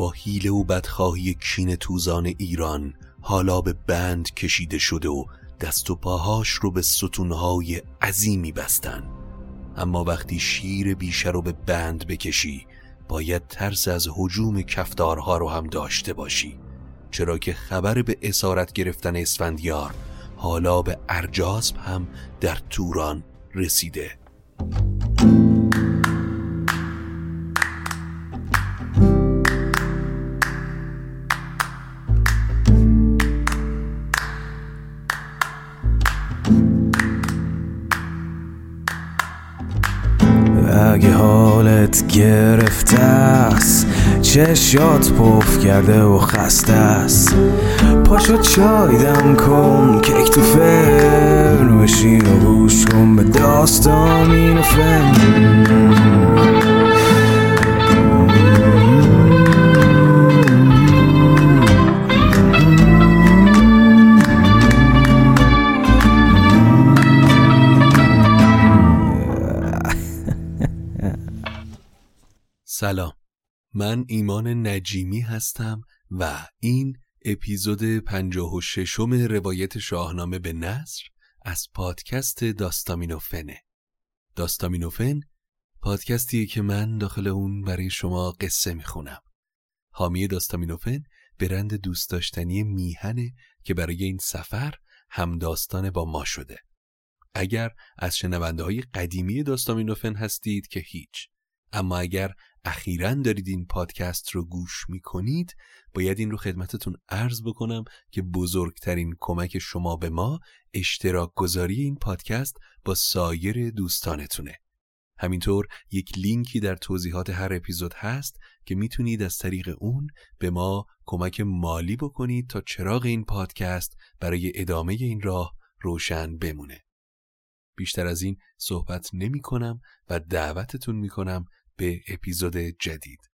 با حیله و بدخواهی کین توزان ایران حالا به بند کشیده شده و دست و پاهاش رو به ستونهای عظیمی بستن. اما وقتی شیر بیشه رو به بند بکشی باید ترس از حجوم کفدارها رو هم داشته باشی. چرا که خبر به اسارت گرفتن اسفندیار حالا به ارجاسب هم در توران رسیده. گرفته است چشات پف کرده و خسته است پاشو چای دم کن کیک تو فرن بشین و گوش کن به داستان فن. من ایمان نجیمی هستم و این اپیزود 56 م روایت شاهنامه به نصر از پادکست داستامینوفنه. داستامینوفن پادکستیه که من داخل اون برای شما قصه می‌خونم. حامی داستامینوفن برند دوست داشتنی میهنه که برای این سفر هم داستان با ما شده. اگر از شنونده های قدیمی داستامینوفن هستید که هیچ اما اگر اخیرا دارید این پادکست رو گوش می کنید باید این رو خدمتتون عرض بکنم که بزرگترین کمک شما به ما اشتراک گذاری این پادکست با سایر دوستانتونه. همینطور یک لینکی در توضیحات هر اپیزود هست که می‌تونید از طریق اون به ما کمک مالی بکنید تا چراغ این پادکست برای ادامه این راه روشن بمونه. بیشتر از این صحبت نمی کنم و دعوتتون می کنم به اپیزود جدید.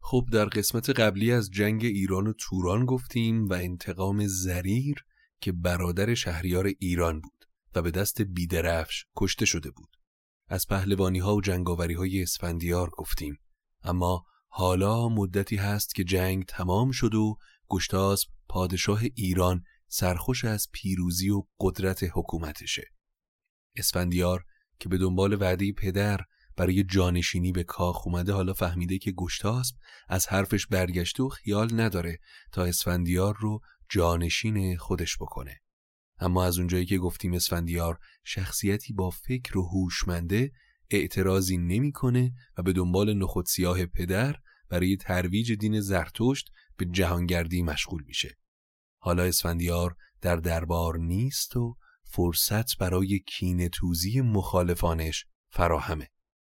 خب در قسمت قبلی از جنگ ایران و توران گفتیم و انتقام زریر که برادر شهریار ایران بود و به دست بیدرفش کشته شده بود. از پهلوانی ها و جنگاوری های اسفندیار گفتیم. اما حالا مدتی هست که جنگ تمام شد و گشتاسب پادشاه ایران سرخوش از پیروزی و قدرت حکومتشه. اسفندیار که به دنبال وعده پدر برای جانشینی به کاخ اومده حالا فهمیده که گشتاسب از حرفش برگشته و خیال نداره تا اسفندیار رو جانشین خودش بکنه. اما از اونجایی که گفتیم اسفندیار شخصیتی با فکر و هوشمنده اعتراضی نمی‌کنه و به دنبال نخود سیاه پدر برای ترویج دین زرتشت به جهانگردی مشغول میشه. حالا اسفندیار در دربار نیست و فرصت برای کینه توزی مخالفانش فراهمه.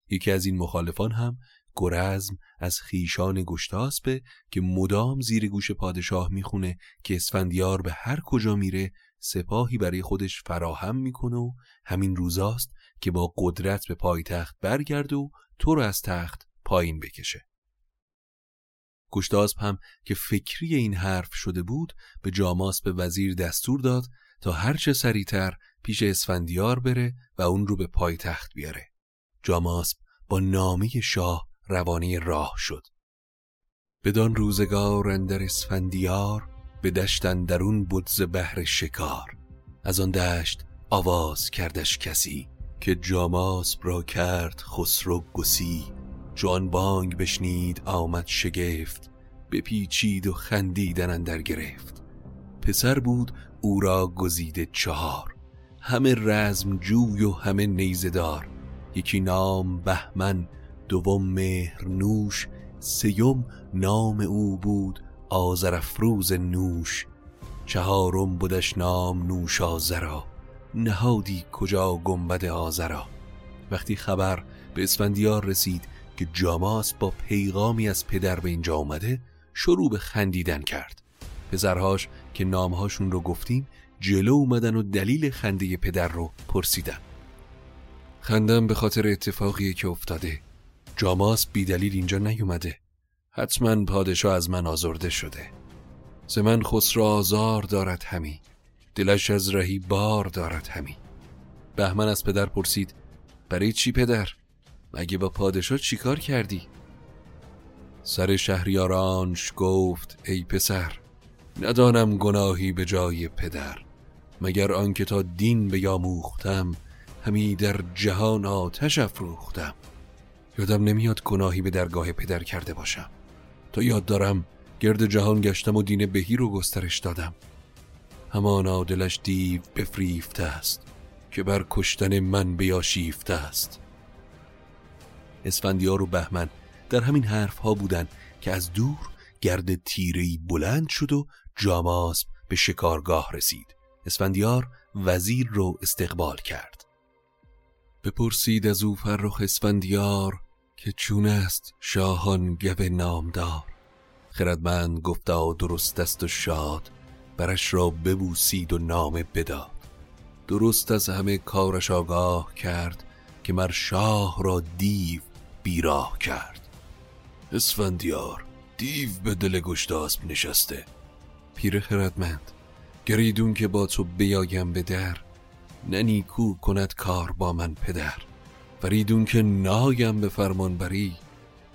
یکی از این مخالفان هم گرزم از خیشان گشتاسبه که مدام زیر گوش پادشاه می‌خونه که اسفندیار به هر کجا میره سپاهی برای خودش فراهم می‌کنه و همین روزاست که با قدرت به پایتخت برگرد و تو رو از تخت پایین بکشه. گشتاسب هم که فکری این حرف شده بود به جاماس به وزیر دستور داد تا هرچه سریعتر پیش اسفندیار بره و اون رو به پایتخت بیاره. جاماسب با نامه شاه روانه راه شد. بدان روزگار اندر اسفندیار به دشت اندرون بدز بهر شکار. از آن دشت آواز کردش کسی که جاماسب را کرد خسرو گسی. جوان بانگ بشنید آمد شگفت بپیچید و خندیدن اندر گرفت. پسر بود او را گزیده چهار همه رزم جوی و همه نیزدار یکی نام بهمن دوم مهر نوش سیوم نام او بود آزرفروز نوش. چهارم بودش نام نوش آزرا نهادی کجا گنبد آزرا وقتی خبر به اسفندیار رسید که جاماس با پیغامی از پدر به اینجا آمده شروع به خندیدن کرد. پسرهاش که نامهاشون رو گفتیم جلو اومدن و دلیل خنده پدر رو پرسیدن. خندم به خاطر اتفاقی که افتاده. جاماس بیدلیل اینجا نیومده. حتما پادشاه از من آزرده شده. ز من خسرو آزار دارد همی. دلش از رهی بار دارد همی. بهمن از پدر پرسید برای چی پدر؟ مگه با پادشاه چیکار کردی؟ سر شهریارانش گفت ای پسر ندانم گناهی به جای پدر مگر آنکه تا دین بیاموختم همی در جهان آتش افروختم. یادم نمیاد گناهی به درگاه پدر کرده باشم. تا یاد دارم گرد جهان گشتم و دین بهی رو گسترش دادم. همانا دلش دیو بفریفته است که بر کشتن من بیاشیفته است. اسفندیار و بهمن در همین حرف ها بودن که از دور گرد تیری بلند شد و جاماسب به شکارگاه رسید. اسفندیار وزیر رو استقبال کرد. بپرسید از او فرخ اسفندیار که چون است شاهان گو نامدار. خردمند گفتا درست است و شاد برش را ببوسید و نامه بداد. درست از همه کارش آگاه کرد که مر شاه را دیو بیراه کرد. اسفندیار دیو به دل گشتاسب نشسته. پیر خردمند. گریدون که با تو بیایم به در ننیکو کند کار با من پدر. فریدون که نایم به فرمان بری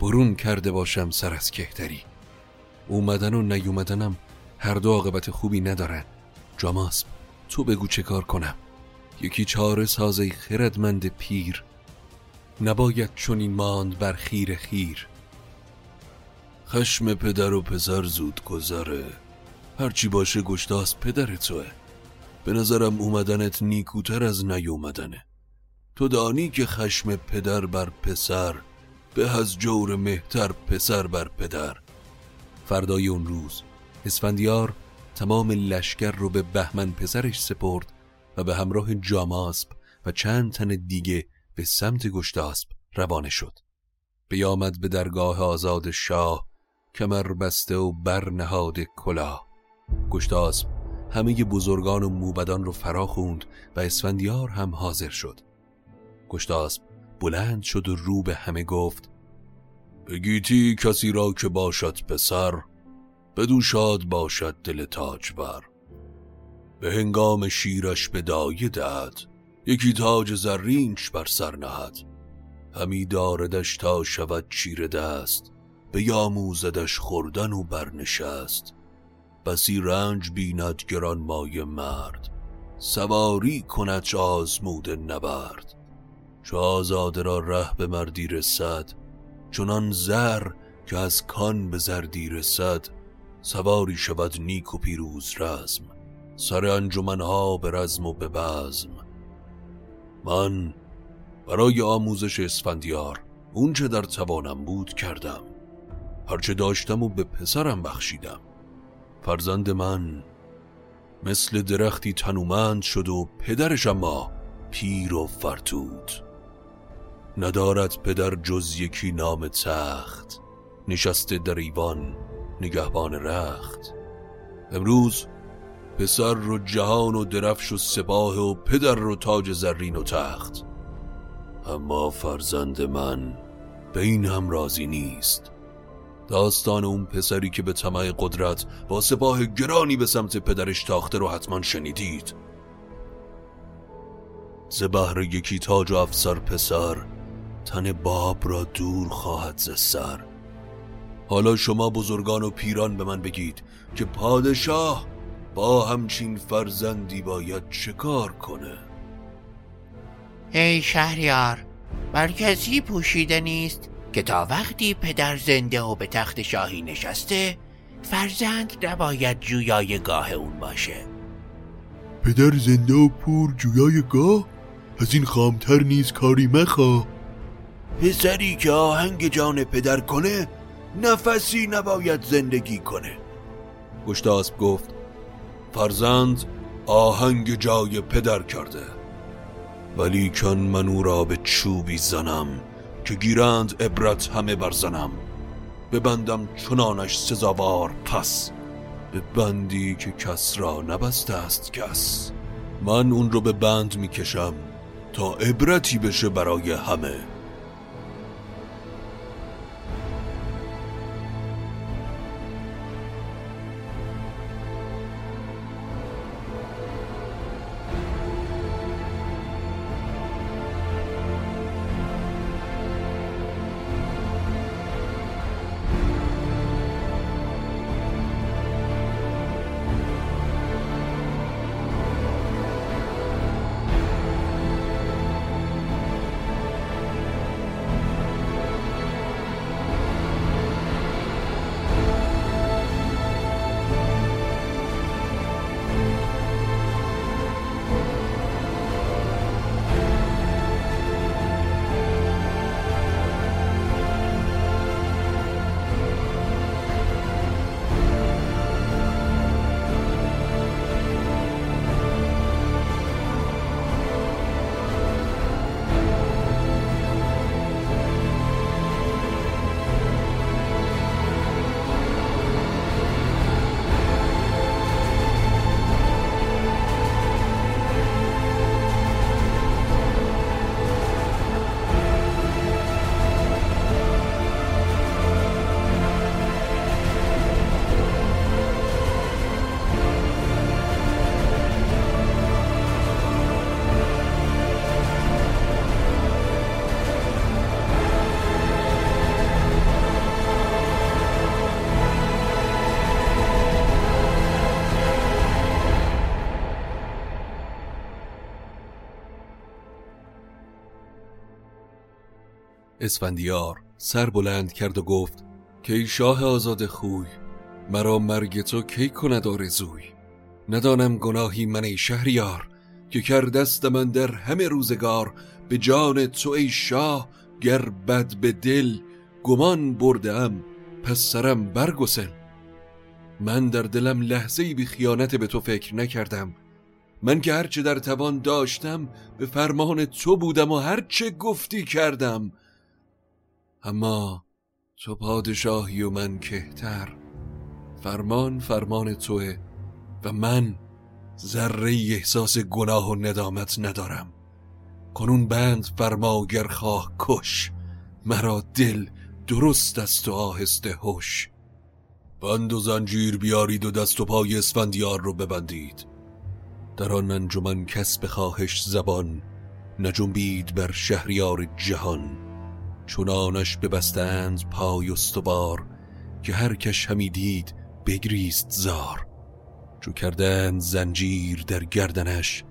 برون کرده باشم سر از کهتری. اومدن و نیومدنم هر دو عاقبت خوبی ندارن. جاماسب تو بگو چه کار کنم. یکی چاره سازه خردمند پیر. نباید چون این ماند بر خیر خیر. خشم پدر و پسر زود گذره. هرچی باشه گشتاس پدر توه. به نظرم اومدنت نیکوتر از نیومدنه. تو دانی که خشم پدر بر پسر به از جور مهتر پسر بر پدر. فردای اون روز اسفندیار تمام لشکر رو به بهمن پسرش سپرد و به همراه جاماسب و چند تن دیگه به سمت گشتاسب روانه شد. بیامد به درگاه آزاد شاه کمر بسته و برنهاد کلا گشتاسب همه بزرگان و موبدان رو فرا خوند و اسفندیار هم حاضر شد. گشتاسب بلند شد و رو به همه گفت بگیتی کسی را که باشد پسر بدو شاد باشد دل تاج بر به هنگام شیرش به دایه دهد یکی تاج زرینش بر سر نهد. همی داردش تا شود چیر دست به یاموزدش خوردن و برنشست. بسی رنج بیند گران مای مرد سواری کند آزمود نبرد. چو آزاده را ره به مردی رسد چنان زر که از کان به زردی رسد سواری شود نیک و پیروز رزم سر انجمنها به رزم و به بزم. من برای آموزش اسفندیار اونچه در توانم بود کردم هرچه داشتم و به پسرم بخشیدم. فرزند من مثل درختی تنومند شد و پدرش اما پیر و فرتود. ندارد پدر جز یکی نام تخت نشسته در ایوان نگهبان رخت. امروز پسر رو جهان و درفش و سپاه و پدر رو تاج زرین و تخت. اما فرزند من به این هم راضی نیست. داستان اون پسری که به طمع قدرت با سپاه گرانی به سمت پدرش تاخته رو حتما شنیدید. ز بهر یکی تاج و افسر پسر تن باب را دور خواهد ز سر. حالا شما بزرگان و پیران به من بگید که پادشاه با همچین فرزندی باید چه کار کنه؟ ای شهریار بر کسی پوشیده نیست؟ که تا وقتی پدر زنده و به تخت شاهی نشسته فرزند نباید جویای گاه اون باشه. پدر زنده و پور جویای گاه؟ از این خامتر نیز کاری مخوا. پسری که آهنگ جان پدر کنه نفسی نباید زندگی کنه. گشتاسب گفت فرزند آهنگ جای پدر کرده ولی کن من او را به چوبی زنم. که گیرند عبرت همه برزنم ببندم چنانش سزاوار پس به بندی که کس را نبسته است کس. من اون رو به بند می‌کشم تا عبرتی بشه برای همه. اسفندیار سر بلند کرد و گفت که ای شاه آزاد خوی مرا مرگ تو کی کند آرزوی؟ ندانم گناهی من ای شهریار که کردست من در همه روزگار. به جان تو ای شاه گر بد به دل گمان بردم پس سرم برگسل. من در دلم لحظه بی خیانت به تو فکر نکردم. من که هرچه در توان داشتم به فرمان تو بودم و هرچه گفتی کردم. اما تو پادشاهی و من کهتر. فرمان فرمان توه و من ذره احساس گناه و ندامت ندارم. کنون بند فرماگر خواه کش مرا دل درست است و آهسته هوش بند و زنجیر بیارید و دست و پای اسفندیار رو ببندید. در آن انجمن کس به خواهش زبان نجنبید بر شهریار جهان. چونانش ببستند پای استوار که هر کش همی دید بگریست زار. چو کردند زنجیر در گردنش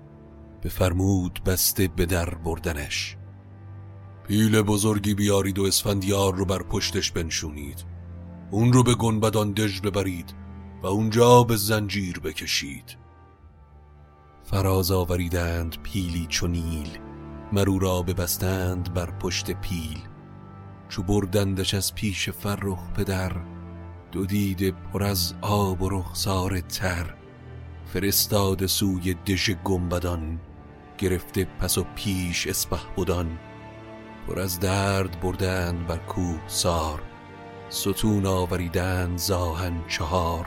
فرمود بسته به در بردنش. پیل بزرگی بیارید و اسفندیار رو بر پشتش بنشونید. اون رو به گنبدان دژ ببرید و اونجا به زنجیر بکشید. فراز آوریدند پیلی چونیل مرو را ببستند بر پشت پیل. چو بردندش از پیش فرخ پدر دو دیده پر از آب و رخسار تر. فرستاد سوی دژ گنبدان گرفته پس و پیش اسپه بودان پر از درد بردند بر کوه سار ستون آوریدند زاهن چهار.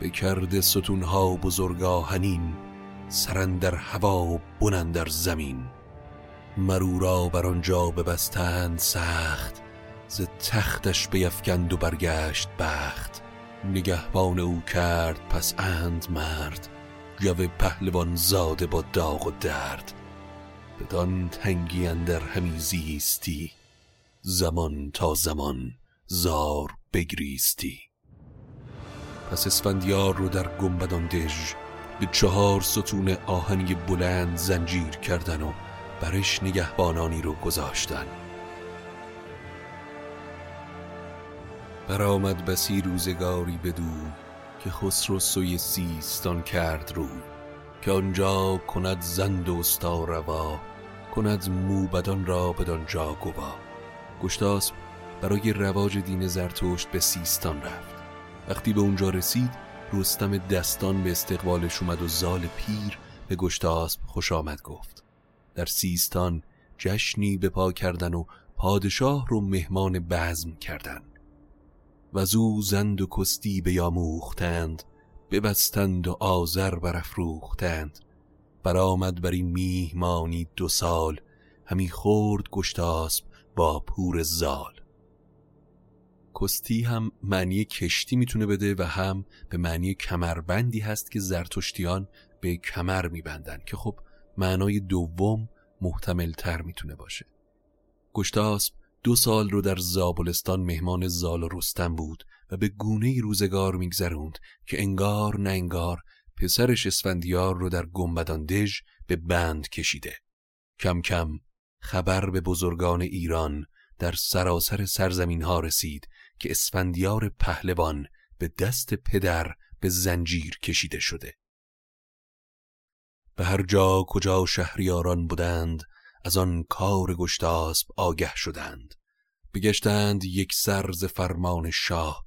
بکرده ستونها بزرگ آهنین سرندر هوا و بنندر زمین. مرو را بر آنجا ببستند سخت ز تختش بیفکند و برگشت بخت. نگهبان او کرد پس اند مرد گو پهلوان زاده با داغ و درد. بدان تنگی اندر همی زیستی زمان تا زمان زار بگریستی. پس اسفندیار رو در گنبدان دژ به چهار ستون آهنی بلند زنجیر کردن و برش نگهبانانی رو گذاشتن. برآمد بسی روزگاری بدو که خسرو سوی سیستان کرد رو که آنجا کند زند و روا کند موبدان را بدانجا گوا. گشتاسب برای رواج دین زرتشت به سیستان رفت. وقتی به اونجا رسید رستم دستان به استقبالش اومد و زال پیر به گشتاسب خوش آمد گفت. در سیستان جشنی به پا کردن و پادشاه رو مهمان بزم کردن. و او زند و کستی بیاموختند ببستند و آذر برافروختند. برآمد بر این میهمانی دو سال همی خورد گشتاسب با پور زال. کستی هم معنی کشتی می‌تونه بده و هم به معنی کمربندی هست که زرتشتیان به کمر میبندن که خب معنای دوم محتمل تر می‌تونه باشه. گشتاسب دو سال رو در زابلستان مهمان زال و رستم بود و به گونه روزگار میگذروند که انگار نه پسرش اسفندیار رو در گنبدان دژ به بند کشیده. کم کم خبر به بزرگان ایران در سراسر سرزمین ها رسید که اسفندیار پهلوان به دست پدر به زنجیر کشیده شده. به هر جا کجا شهریاران بودند از آن کار گشتاسب آگه شدند. بگشتند یک سرز فرمان شاه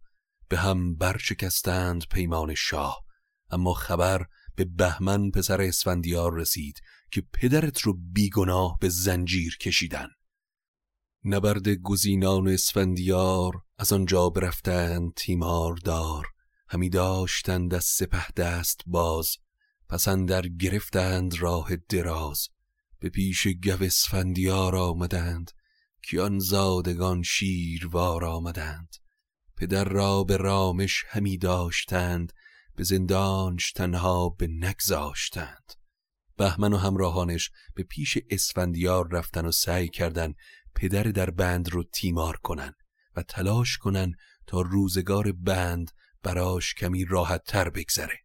به هم برشکستند پیمان شاه. اما خبر به بهمن پسر اسفندیار رسید که پدرت رو بیگناه به زنجیر کشیدن. نبرد گزینان اسفندیار از آنجا برفتند تیمار دار همی داشتند از سپه دست باز. پس در گرفتند راه دراز به پیش گو اسفندیار آمدند که آن زادگان شیروار آمدند. پدر را به رامش همی داشتند به زندانش تنها به نگذاشتند بهمن و همراهانش به پیش اسفندیار رفتن و سعی کردن پدر در بند رو تیمار کنن و تلاش کنن تا روزگار بند براش کمی راحت تر بگذره.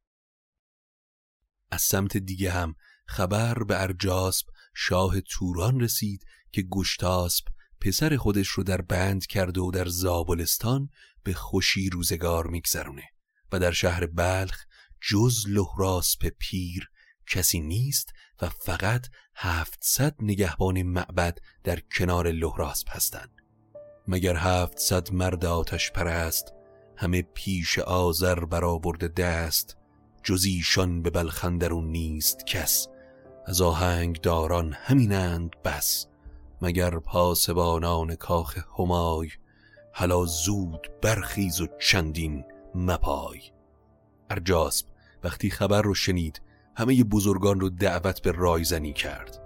از سمت دیگه هم خبر به ارجاسب شاه توران رسید که گشتاسب پسر خودش رو در بند کرده و در زابلستان به خوشی روزگار میگذرونه و در شهر بلخ جز لحراسپ پیر کسی نیست و فقط هفتصد نگهبان معبد در کنار لحراسپ هستند. مگر هفتصد مرد آتش پرست همه پیش آذر برآورده دست جز ایشان به بلخندرون نیست کس. از آهنگ داران همینند بس. مگر پاسبانان کاخ همای حالا زود برخیز و چندین مپای. ارجاسب وقتی خبر رو شنید همه بزرگان رو دعوت به رایزنی کرد.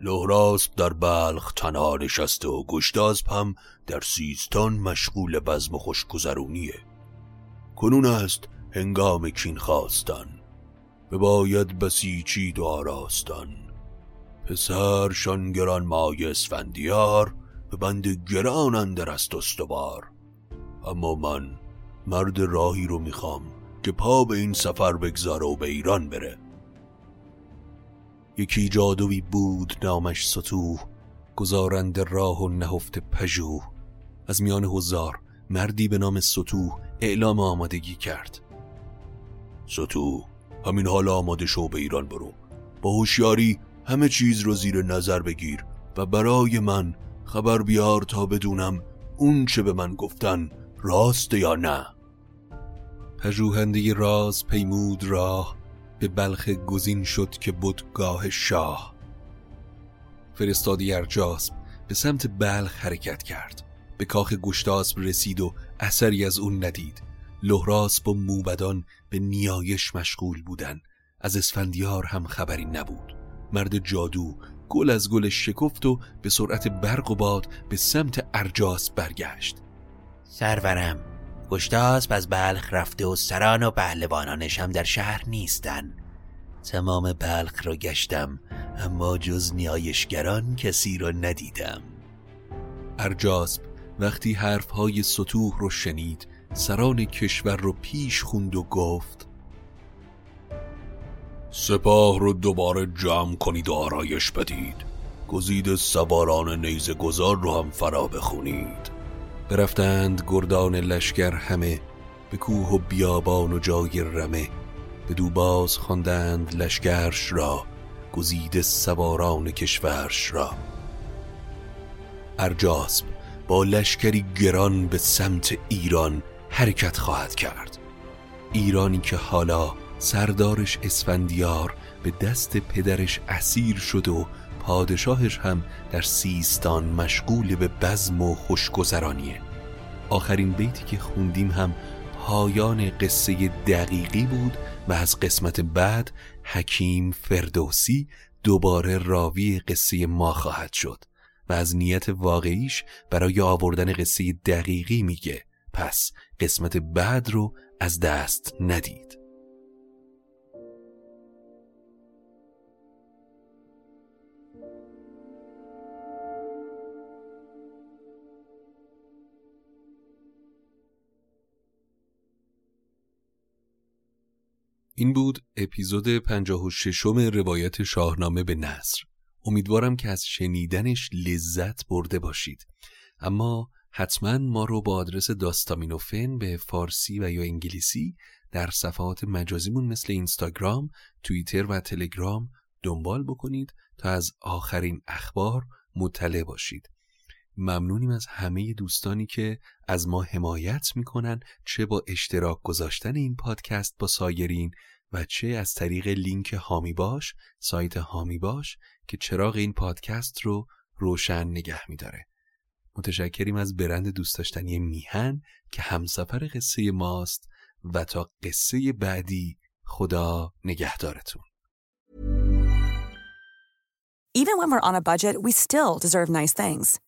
لحراسب در بلخ تنها نشسته و گشتاسب هم در سیستان مشغول بزم خوشگذرونیه. کنون است هنگام کین خواستن به باید بسیچید و آراستن پسر گران مای اسفندیار به بند گران اندر است استوار. اما من مرد راهی رو می‌خوام که پا به این سفر بگذاره و به ایران بره. یکی جادوی بود نامش ستوه گزارند راه و نهفت پژوه از میان هزار مردی به نام ستوه اعلام آمادگی کرد. ستوه همین حال آماده شو به ایران برو. با هوشیاری همه چیز رو زیر نظر بگیر و برای من خبر بیار تا بدونم اون چه به من گفتن راست یا نه. پژوهنده راز پیمود راه به بلخ گزین شد که گاه شاه. فرستادی ارجاسب به سمت بلخ حرکت کرد. به کاخ گشتاسب رسید و اثری از اون ندید. لحراسب و موبدان به نیایش مشغول بودن. از اسفندیار هم خبری نبود. مرد جادو گل از گل شکفت و به سرعت برق و باد به سمت ارجاس برگشت. سرورم گشتاسب از بلخ رفته و سران و پهلوانانش هم در شهر نیستن. تمام بلخ را گشتم اما جز نیایشگران کسی را ندیدم. ارجاسب وقتی حرفهای سطوح رو شنید سران کشور رو پیش خوند و گفت سپاه رو دوباره جمع کنید و آرایش بدید. گزید سواران نیزه گذار رو هم فرا بخونید. برفتند گردان لشکر همه به کوه و بیابان و جای رمه. به دوباز خواندند لشکرش را گزید سواران کشورش را. ارجاسب با لشکری گران به سمت ایران حرکت خواهد کرد. ایرانی که حالا سردارش اسفندیار به دست پدرش اسیر شد و پادشاهش هم در سیستان مشغول به بزم و خوشگذرانیه. آخرین بیتی که خوندیم هم پایان قصه دقیقی بود و از قسمت بعد حکیم فردوسی دوباره راوی قصه ما خواهد شد. و از نیت واقعیش برای آوردن قصه دقیقی میگه. پس قسمت بعد رو از دست ندید. این بود اپیزود 56 روایت شاهنامه به نصر امیدوارم که از شنیدنش لذت برده باشید. اما حتما ما رو با آدرس داستامینوفن به فارسی و یا انگلیسی در صفحات مجازیمون مثل اینستاگرام، توییتر و تلگرام دنبال بکنید تا از آخرین اخبار مطلع باشید. ممنونیم از همه دوستانی که از ما حمایت می‌کنن چه با اشتراک گذاشتن این پادکست با سایرین و چه از طریق لینک هامی باش سایت هامی باش که چراغ این پادکست رو روشن نگه میداره متشکریم از برند دوست داشتنی میهن که همسفر قصه ماست و تا قصه بعدی خدا نگهدارتون Even when we're on a budget, we still deserve nice things.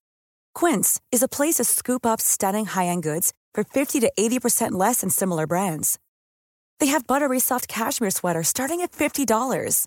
Quince is a place to scoop up stunning high-end goods for 50 to 80% less than similar brands. They have buttery soft cashmere sweaters starting at $50,